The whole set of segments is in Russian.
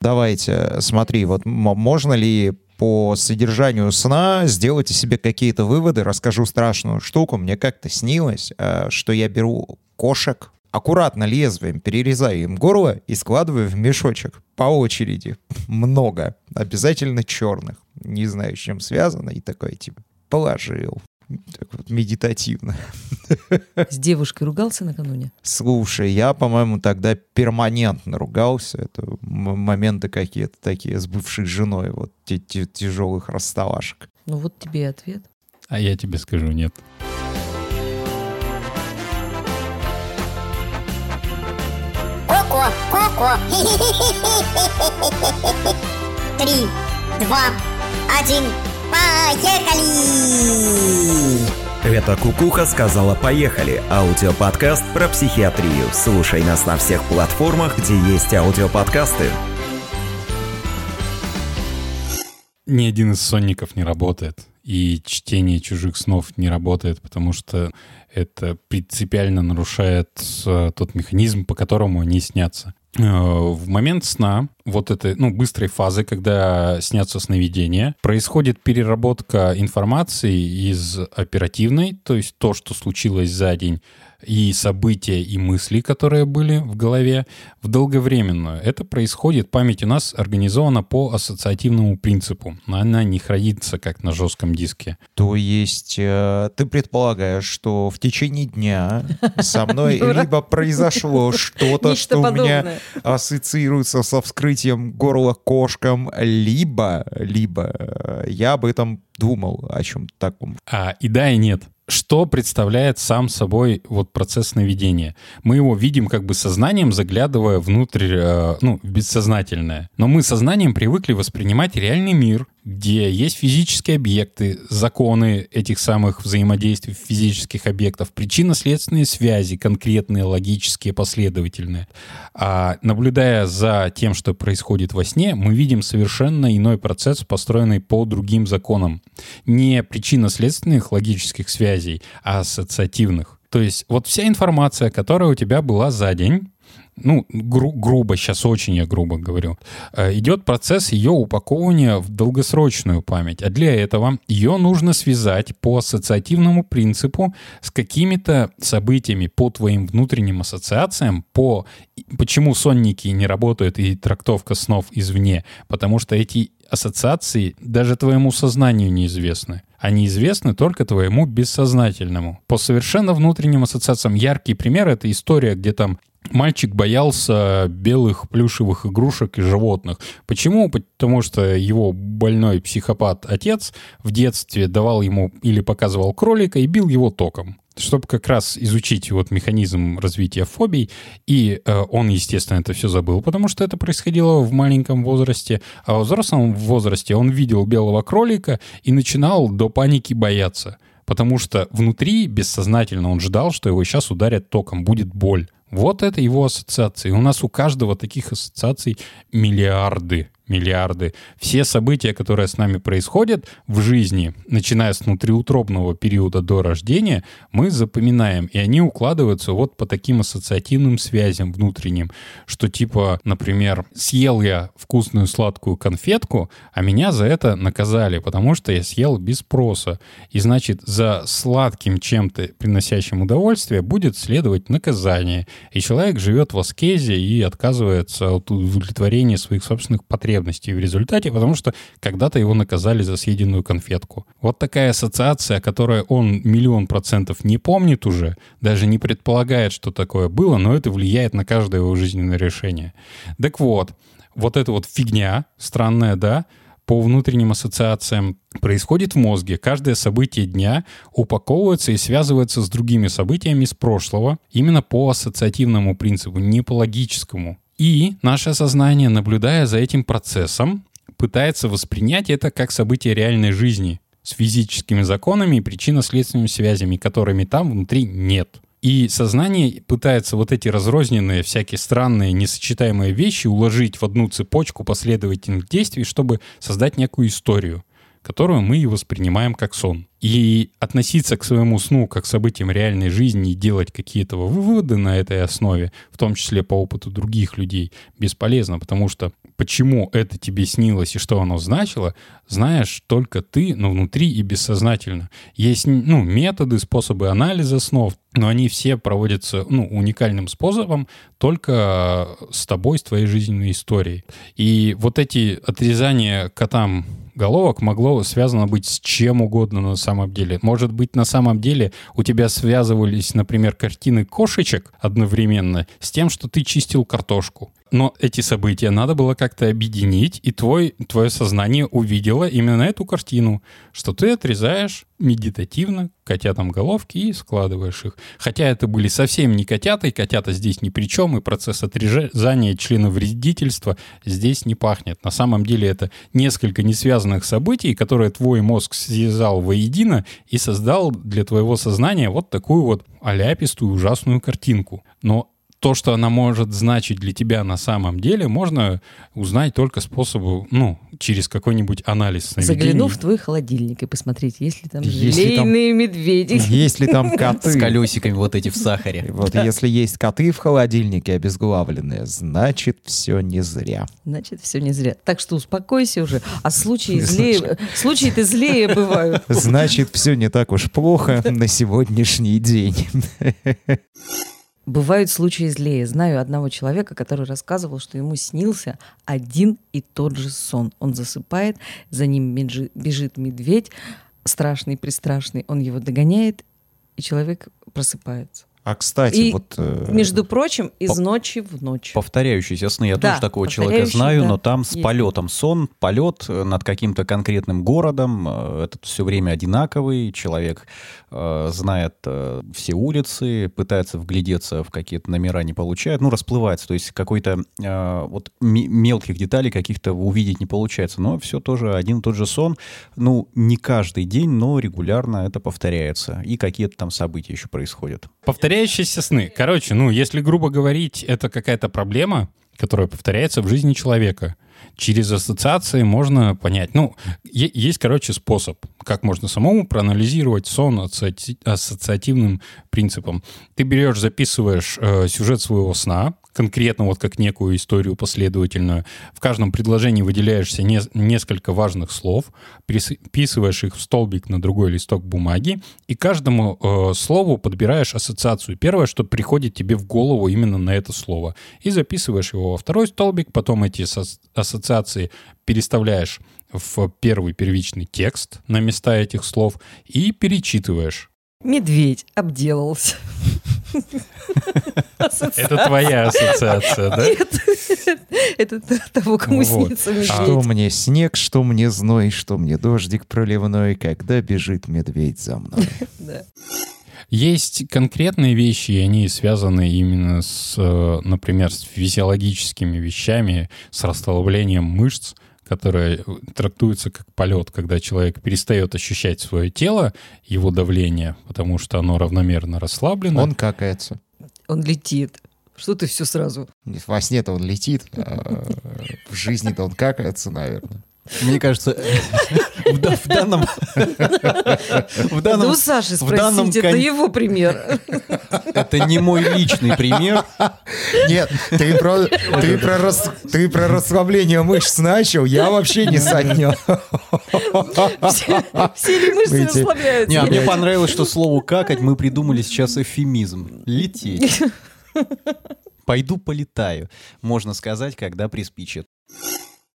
Давайте, смотри, вот можно ли по содержанию сна сделать себе какие-то выводы. Расскажу страшную штуку. Мне как-то снилось, э, что я беру кошек, аккуратно лезвием перерезаю им горло и складываю в мешочек по очереди. Много. Обязательно черных. Не знаю, с чем связано. И такой, типа, положил так вот медитативно. С девушкой ругался накануне? Слушай, я, по-моему, тогда перманентно ругался. Это моменты какие-то такие с бывшей женой, вот тяжелых расставашек. Ну вот тебе и ответ. А я тебе скажу нет. Коко, коко. Три, два, один. Поехали! Это Кукуха сказала «Поехали» — аудиоподкаст про психиатрию. Слушай нас на всех платформах, где есть аудиоподкасты. Ни один из сонников не работает, и чтение чужих снов не работает, потому что это принципиально нарушает э, тот механизм, по которому они снятся. Э, в момент сна, вот этой, ну, быстрой фазы, когда снятся сновидения, происходит переработка информации из оперативной, то есть то, что случилось за день, и события, и мысли, которые были в голове, в долговременную. Это происходит, память у нас организована по ассоциативному принципу. Она не хранится как на жестком диске. То есть э, ты предполагаешь, что в течение дня со мной либо произошло что-то, что у меня ассоциируется со вскрытием горла кошкам, либо, либо э, я об этом думал о чем-то таком. А, и да, и нет что представляет сам собой вот процесс наведения. Мы его видим как бы сознанием, заглядывая внутрь, э, ну, бессознательное. Но мы сознанием привыкли воспринимать реальный мир, где есть физические объекты, законы этих самых взаимодействий физических объектов, причинно-следственные связи, конкретные, логические, последовательные. А наблюдая за тем, что происходит во сне, мы видим совершенно иной процесс, построенный по другим законам. Не причинно-следственных логических связей, а ассоциативных. То есть вот вся информация, которая у тебя была за день, ну, гру- грубо, сейчас очень я грубо говорю, э, идет процесс ее упаковывания в долгосрочную память. А для этого ее нужно связать по ассоциативному принципу с какими-то событиями по твоим внутренним ассоциациям, по почему сонники не работают и трактовка снов извне, потому что эти ассоциации даже твоему сознанию неизвестны. Они известны только твоему бессознательному. По совершенно внутренним ассоциациям яркий пример — это история, где там Мальчик боялся белых плюшевых игрушек и животных. Почему? Потому что его больной психопат-отец в детстве давал ему или показывал кролика и бил его током чтобы как раз изучить вот механизм развития фобий. И э, он, естественно, это все забыл, потому что это происходило в маленьком возрасте. А в взрослом возрасте он видел белого кролика и начинал до паники бояться. Потому что внутри, бессознательно, он ждал, что его сейчас ударят током, будет боль. Вот это его ассоциации. У нас у каждого таких ассоциаций миллиарды миллиарды. Все события, которые с нами происходят в жизни, начиная с внутриутробного периода до рождения, мы запоминаем, и они укладываются вот по таким ассоциативным связям внутренним, что типа, например, съел я вкусную сладкую конфетку, а меня за это наказали, потому что я съел без спроса. И значит, за сладким чем-то, приносящим удовольствие, будет следовать наказание. И человек живет в аскезе и отказывается от удовлетворения своих собственных потребностей потребностей в результате, потому что когда-то его наказали за съеденную конфетку. Вот такая ассоциация, которая он миллион процентов не помнит уже, даже не предполагает, что такое было, но это влияет на каждое его жизненное решение. Так вот, вот эта вот фигня странная, да, по внутренним ассоциациям происходит в мозге. Каждое событие дня упаковывается и связывается с другими событиями из прошлого именно по ассоциативному принципу, не по логическому. И наше сознание, наблюдая за этим процессом, пытается воспринять это как событие реальной жизни с физическими законами и причинно-следственными связями, которыми там внутри нет. И сознание пытается вот эти разрозненные, всякие странные, несочетаемые вещи уложить в одну цепочку последовательных действий, чтобы создать некую историю. которую мы и воспринимаем как сон. И относиться к своему сну как к событиям реальной жизни и делать какие-то выводы на этой основе, в том числе по опыту других людей, бесполезно, потому что почему это тебе снилось и что оно значило, знаешь только ты, но внутри и бессознательно. Есть ну, методы, способы анализа снов, но они все проводятся ну, уникальным способом только с тобой, с твоей жизненной историей. И вот эти отрезания котам головок могло связано быть с чем угодно на самом деле. Может быть, на самом деле у тебя связывались, например, картины кошечек одновременно с тем, что ты чистил картошку. Но эти события надо было как-то объединить, и твой, твое сознание увидело именно эту картину, что ты отрезаешь медитативно котятам головки и складываешь их. Хотя это были совсем не котята, и котята здесь ни при чем, и процесс отрезания члена вредительства здесь не пахнет. На самом деле это несколько несвязанных событий, которые твой мозг связал воедино и создал для твоего сознания вот такую вот аляпистую ужасную картинку. Но то, что она может значить для тебя на самом деле, можно узнать только способу, ну, через какой-нибудь анализ сновидений. Заглянув в твой холодильник и посмотреть, есть ли там желейные медведи. Есть ли там коты? С колесиками вот эти в сахаре. Вот если есть коты в холодильнике обезглавленные, значит, все не зря. Значит, все не зря. Так что успокойся уже. А случаи злее... Случаи-то злее бывают. Значит, все не так уж плохо на сегодняшний день. Бывают случаи злее. Знаю одного человека, который рассказывал, что ему снился один и тот же сон. Он засыпает, за ним бежит медведь, страшный-пристрашный. Он его догоняет, и человек просыпается. А кстати, И, вот... э, Между прочим, из по- ночи в ночь. Повторяющиеся сны. Я Да, тоже такого человека знаю, да, но там с есть. полетом сон, полет э, над каким-то конкретным городом. э, Этот все время одинаковый. Человек э, знает э, все улицы, пытается вглядеться в какие-то номера, не получает. Ну, расплывается. То есть какой-то э, вот ме- мелких деталей каких-то увидеть не получается. Но все тоже один и тот же сон. Ну, не каждый день, но регулярно это повторяется. И какие-то там события еще происходят. Повторяющиеся сны. Короче, ну, если грубо говорить, это какая-то проблема, которая повторяется в жизни человека. Через ассоциации можно понять. Ну, есть, короче, способ, как можно самому проанализировать сон ассоци- ассоциативным принципом. Ты берешь, записываешь э, сюжет своего сна, конкретно вот как некую историю последовательную. В каждом предложении выделяешься не- несколько важных слов, переписываешь их в столбик на другой листок бумаги, и каждому э, слову подбираешь ассоциацию. Первое, что приходит тебе в голову именно на это слово. И записываешь его во второй столбик, потом эти ассоциации переставляешь в первый первичный текст на места этих слов и перечитываешь. Медведь обделался. Это твоя ассоциация, да? Нет, это того, кому снится Что медведь. мне снег, что мне зной, что мне дождик проливной, когда бежит медведь за мной. Есть конкретные вещи, и они связаны именно с, э, например, с физиологическими вещами, с расслаблением мышц, которые трактуются как полет, когда человек перестает ощущать свое тело, его давление, потому что оно равномерно расслаблено. Он какается. Он летит. Что ты все сразу? Во сне-то он летит, а в жизни-то он какается, наверное. Мне кажется, в да- в данном... В Да данном у Саши в данном спросить, это его пример. Это не мой личный пример. Нет, ты про, ты про, рас- ты про расслабление мышц начал, я вообще не санил. Все все ли мышцы расслабляются? Не, а мне понравилось, что слову «какать» мы придумали сейчас эфемизм. Лететь. Пойду полетаю, можно сказать, когда приспичит.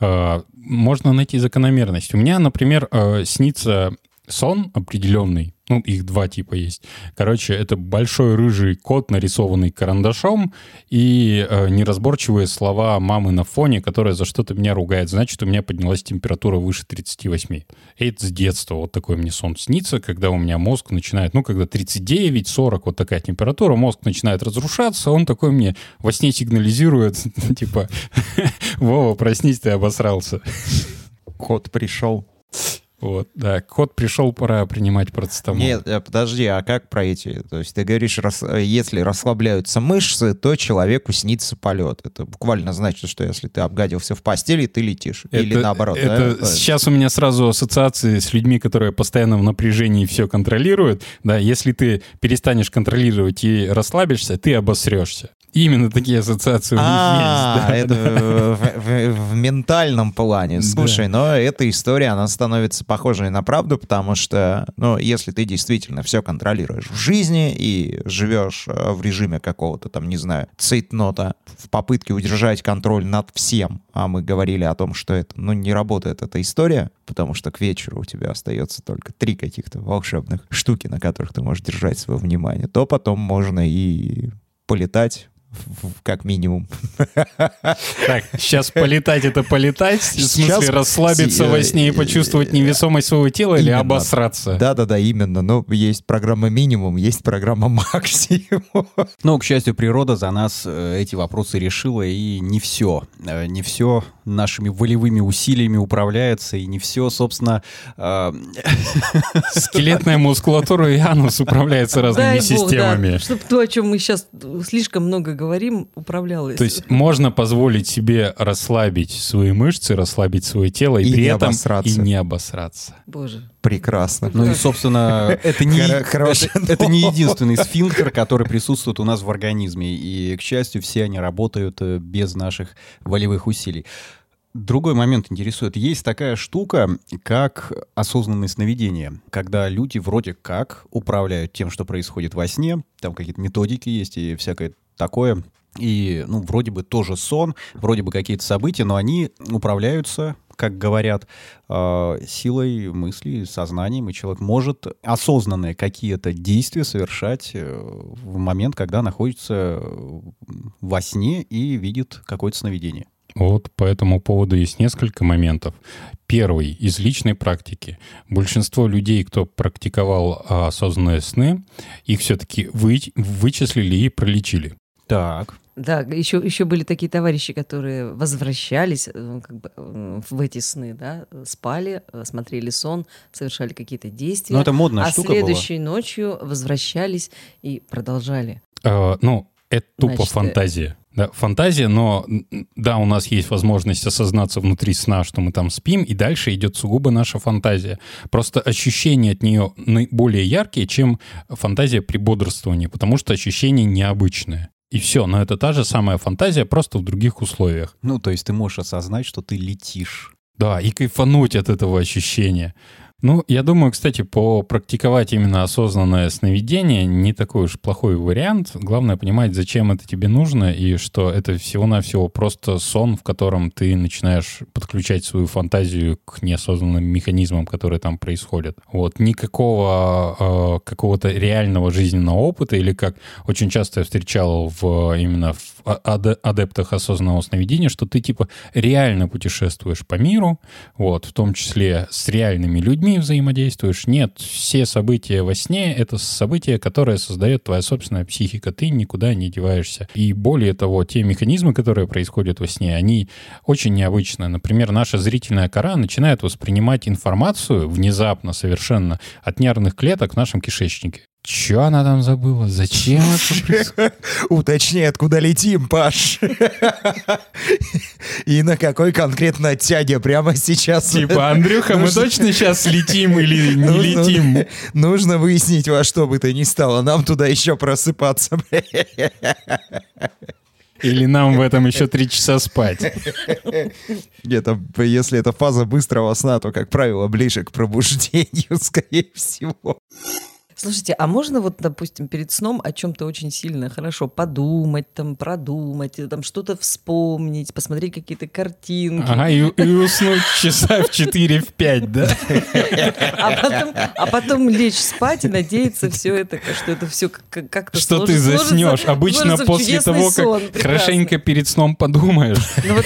Э, можно найти закономерность. У меня, например, э, снится сон определенный, ну, их два типа есть. Короче, это большой рыжий кот, нарисованный карандашом, и э, неразборчивые слова мамы на фоне, которая за что-то меня ругает. Значит, у меня поднялась температура выше 38. И это с детства вот такой мне сон снится, когда у меня мозг начинает, ну, когда 39-40, вот такая температура, мозг начинает разрушаться, он такой мне во сне сигнализирует, типа, Вова, проснись, ты обосрался. Кот пришел. Вот, да, кот пришел, пора принимать процетамол. Нет, э, подожди, а как про эти? То есть ты говоришь, рас- э, если расслабляются мышцы, то человеку снится полет. Это буквально значит, что если ты обгадился в постели, ты летишь. Или Это- наоборот. Это да? сейчас у меня сразу ассоциации с людьми, которые постоянно в напряжении все контролируют. Да, если ты перестанешь контролировать и расслабишься, ты обосрешься. Именно такие ассоциации у них А, есть. это в, ментальном плане. Слушай, но эта история, она становится похожей на правду, потому что, ну, если ты действительно все контролируешь в жизни и живешь э, в режиме какого-то там, не знаю, цейтнота, в попытке удержать контроль над всем, а мы говорили о том, что это, ну, не работает эта история, потому что к вечеру у тебя остается только три каких-то волшебных штуки, на которых ты можешь держать свое внимание, то потом можно и полетать как минимум. Так, сейчас полетать это полетать, в Сейчас смысле расслабиться во сне и почувствовать невесомость своего тела или Именно. обосраться? Да-да-да, именно. Но есть программа минимум, есть программа максимум. Но, к счастью, природа за нас э, эти вопросы решила, и не все. э, Не все нашими волевыми усилиями управляется, и не все, собственно, э, Скелетная мускулатура и анус управляется разными Дай бог, да, системами. чтобы то, о чем мы сейчас слишком много говорим, управлялось. То есть можно позволить себе расслабить свои мышцы, расслабить свое тело и, И при не этом обосраться. и не обосраться. Боже. Прекрасно. Ну и, собственно, это не, это, это не единственный сфинктер, который присутствует у нас в организме. И, к счастью, все они работают э, без наших волевых усилий. Другой момент интересует. Есть такая штука, как осознанное сновидение, когда люди вроде как управляют тем, что происходит во сне. Там какие-то методики есть и всякое такое. И, ну, вроде бы тоже сон, вроде бы какие-то события, но они управляются, как говорят, э, силой мысли, сознанием, и человек может осознанные какие-то действия совершать э, в момент, когда находится во сне и видит какое-то сновидение. Вот по этому поводу есть несколько моментов. Первый из личной практики. Большинство людей, кто практиковал а, осознанные сны, их все-таки вы, вычислили и пролечили. Так. Да, еще, еще были такие товарищи, которые возвращались э, как бы, э, в эти сны, да, спали, э, смотрели сон, совершали какие-то действия. Ну, это модная а штука была. следующей ночью возвращались и продолжали. А, ну, это тупо Значит, э, фантазия. Да, фантазия, но да, у нас есть возможность осознаться внутри сна, что мы там спим, и дальше идет сугубо наша фантазия. Просто ощущения от нее более яркие, чем фантазия при бодрствовании, потому что ощущения необычные. И все, но это та же самая фантазия, просто в других условиях. Ну, то есть ты можешь осознать, что ты летишь. Да, и кайфануть от этого ощущения. Ну, я думаю, кстати, попрактиковать именно осознанное сновидение не такой уж плохой вариант. Главное понимать, зачем это тебе нужно, и что это всего-навсего просто сон, в котором ты начинаешь подключать свою фантазию к неосознанным механизмам, которые там происходят. Вот. Никакого э, какого-то реального жизненного опыта, или как очень часто я встречал в, именно в а- аде- адептах осознанного сновидения, что ты типа реально путешествуешь по миру, вот, в том числе с реальными людьми взаимодействуешь. Нет, все события во сне — это события, которые создает твоя собственная психика. Ты никуда не деваешься. И более того, те механизмы, которые происходят во сне, они очень необычные. Например, наша зрительная кора начинает воспринимать информацию внезапно совершенно от нервных клеток в нашем кишечнике. Че она там забыла? Зачем это? Уточни, откуда летим, Паш. И на какой конкретно тяге прямо сейчас. Типа, Андрюха, мы точно сейчас летим или не летим? Нужно выяснить во что бы то ни стало. Нам туда еще просыпаться. Или нам в этом еще три часа спать? Это, если это фаза быстрого сна, то, как правило, ближе к пробуждению, скорее всего. Слушайте, а можно вот, допустим, перед сном о чем-то очень сильно хорошо подумать, там, продумать, там, что-то вспомнить, посмотреть какие-то картинки, Ага, и, и уснуть часа в 4 в 5, да? а, потом, а потом лечь спать и надеяться все это, что это все как-то Что ты сложится- заснешь. сложится- Обычно сложится после того, сон. как Прекрасно. хорошенько перед сном подумаешь. Ну вот,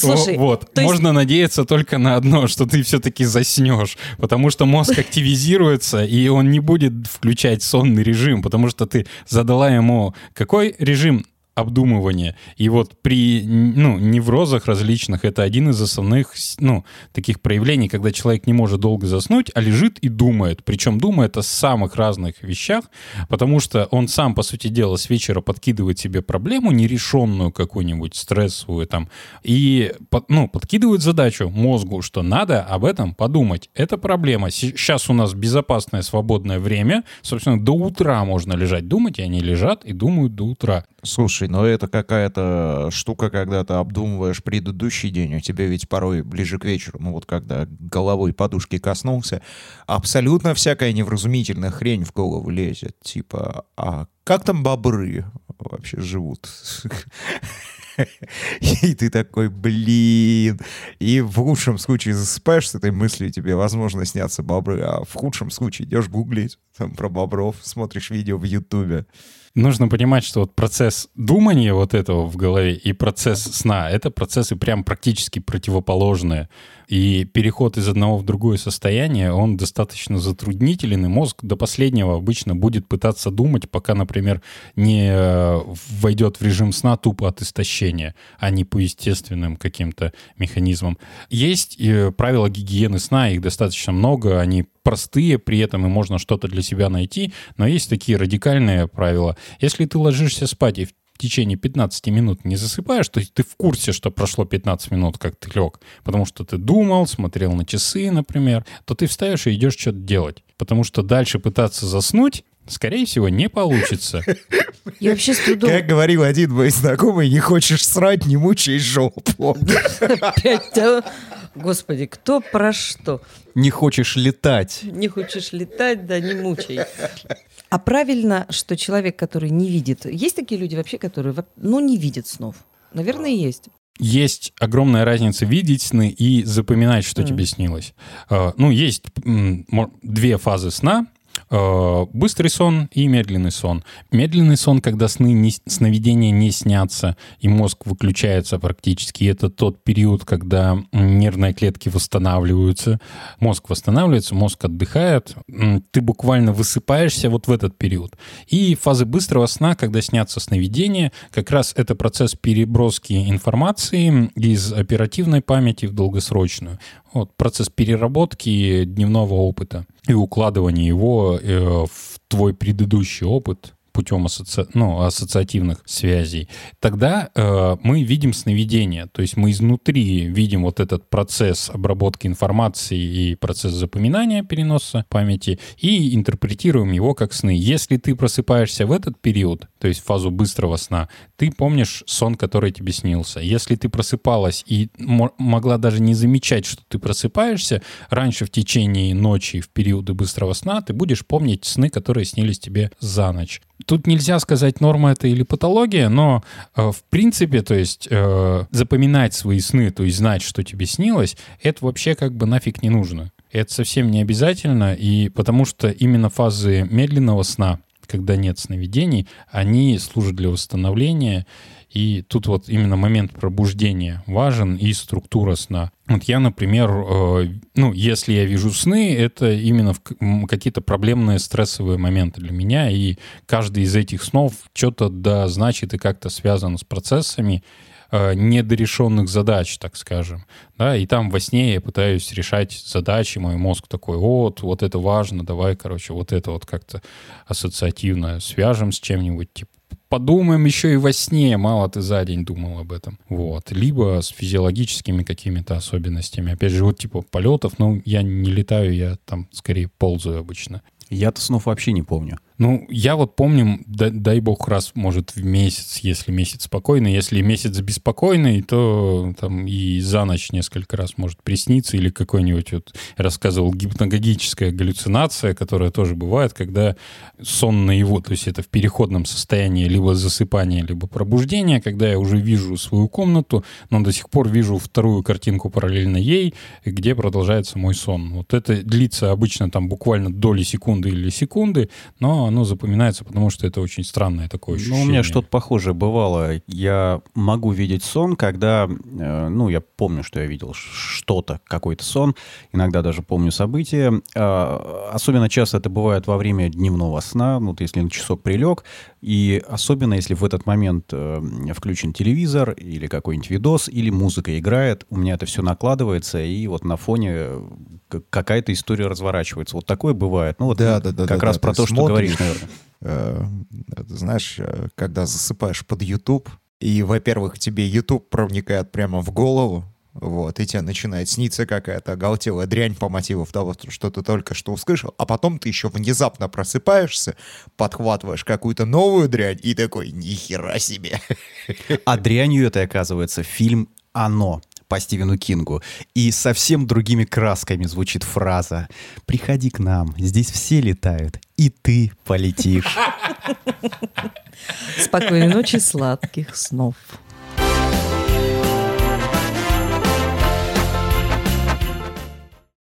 слушай, вот, есть- можно надеяться только на одно, что ты все-таки заснешь, потому что мозг активизируется, и он не будет включать сонный режим, потому что ты задала ему какой режим обдумывания. И вот при ну, неврозах различных это один из основных ну, таких проявлений, когда человек не может долго заснуть, а лежит и думает. Причем думает о самых разных вещах, потому что он сам, по сути дела, с вечера подкидывает себе проблему нерешенную какую-нибудь, стрессовую там, и ну, подкидывает задачу мозгу, что надо об этом подумать. Это проблема. Сейчас у нас безопасное свободное время. Собственно, до утра можно лежать думать, и они лежат и думают до утра. Слушай, но это какая-то штука, когда ты обдумываешь предыдущий день, у тебя ведь порой ближе к вечеру, ну вот когда головой подушки коснулся, абсолютно всякая невразумительная хрень в голову лезет. Типа, а как там бобры вообще живут? И ты такой, блин. И в лучшем случае засыпаешь с этой мыслью, тебе, возможно, снятся бобры, а в худшем случае идешь гуглить там, про бобров, смотришь видео в Ютубе нужно понимать, что вот процесс думания вот этого в голове и процесс сна — это процессы прям практически противоположные. И переход из одного в другое состояние, он достаточно затруднителен, и мозг до последнего обычно будет пытаться думать, пока, например, не э, войдет в режим сна тупо от истощения, а не по естественным каким-то механизмам. Есть э, правила гигиены сна, их достаточно много, они простые при этом, и можно что-то для себя найти, но есть такие радикальные правила. Если ты ложишься спать и в течение 15 минут не засыпаешь, то есть ты в курсе, что прошло 15 минут, как ты лег, потому что ты думал, смотрел на часы, например, то ты встаешь и идешь что-то делать. Потому что дальше пытаться заснуть, скорее всего, не получится. Я вообще с трудом... Как говорил один мой знакомый, не хочешь срать, не мучай жопу. Господи, кто про что? Не хочешь летать. Не хочешь летать, да не мучай. А правильно, что человек, который не видит... Есть такие люди вообще, которые ну, не видят снов? Наверное, есть. Есть огромная разница видеть сны и запоминать, что mm. тебе снилось. А, ну, есть две фазы сна. Э, быстрый сон и медленный сон. Медленный сон, когда сны не, сновидения не снятся, и мозг выключается практически. Это тот период, когда нервные клетки восстанавливаются. Мозг восстанавливается, мозг отдыхает. Ты буквально высыпаешься вот в этот период. И фазы быстрого сна, когда снятся сновидения, как раз это процесс переброски информации из оперативной памяти в долгосрочную. Вот процесс переработки дневного опыта и укладывания его э, в твой предыдущий опыт путем асоци... ну, ассоциативных связей, тогда э, мы видим сновидение. То есть мы изнутри видим вот этот процесс обработки информации и процесс запоминания переноса памяти и интерпретируем его как сны. Если ты просыпаешься в этот период, то есть фазу быстрого сна, ты помнишь сон, который тебе снился. Если ты просыпалась и могла даже не замечать, что ты просыпаешься, раньше в течение ночи, в периоды быстрого сна, ты будешь помнить сны, которые снились тебе за ночь. Тут нельзя сказать, норма это или патология, но э, в принципе, то есть э, запоминать свои сны, то есть знать, что тебе снилось, это вообще как бы нафиг не нужно. Это совсем не обязательно, и потому что именно фазы медленного сна, когда нет сновидений, они служат для восстановления и тут вот именно момент пробуждения важен и структура сна. Вот я, например, э, ну, если я вижу сны, это именно какие-то проблемные стрессовые моменты для меня, и каждый из этих снов что-то да значит и как-то связан с процессами э, недорешенных задач, так скажем. Да, и там во сне я пытаюсь решать задачи, мой мозг такой, вот, вот это важно, давай, короче, вот это вот как-то ассоциативно свяжем с чем-нибудь, типа, подумаем еще и во сне, мало ты за день думал об этом. Вот. Либо с физиологическими какими-то особенностями. Опять же, вот типа полетов, ну, я не летаю, я там скорее ползаю обычно. Я-то снов вообще не помню. Ну, я вот помню, дай, дай бог, раз, может, в месяц, если месяц спокойный. Если месяц беспокойный, то там и за ночь несколько раз может присниться. Или какой-нибудь, вот, рассказывал, гипногогическая галлюцинация, которая тоже бывает, когда сон наяву, то есть это в переходном состоянии либо засыпания, либо пробуждения, когда я уже вижу свою комнату, но до сих пор вижу вторую картинку параллельно ей, где продолжается мой сон. Вот это длится обычно там буквально доли секунды или секунды, но но оно запоминается, потому что это очень странное такое ощущение. Ну, у меня что-то похожее бывало. Я могу видеть сон, когда, э, ну, я помню, что я видел что-то, какой-то сон, иногда даже помню события. А, Особенно часто это бывает во время дневного сна, ну, вот если на часок прилег, и особенно если в этот момент э, включен телевизор или какой-нибудь видос, или музыка играет, у меня это все накладывается, и вот на фоне э, какая-то история разворачивается. Вот такое бывает. Ну, вот Да, да, да, как да, раз да. про то, что смотришь, говоришь, наверное. Это, знаешь, э, когда засыпаешь под YouTube, и, во-первых, тебе YouTube проникает прямо в голову, вот, и тебе начинает сниться какая-то оголтелая дрянь по мотиву того, что ты только что услышал, а потом ты еще внезапно просыпаешься, подхватываешь какую-то новую дрянь и такой, нихера себе. А дрянью это, оказывается, фильм «Оно» по Стивену Кингу. И совсем другими красками звучит фраза «Приходи к нам, здесь все летают, и ты полетишь». Спокойной ночи, сладких снов.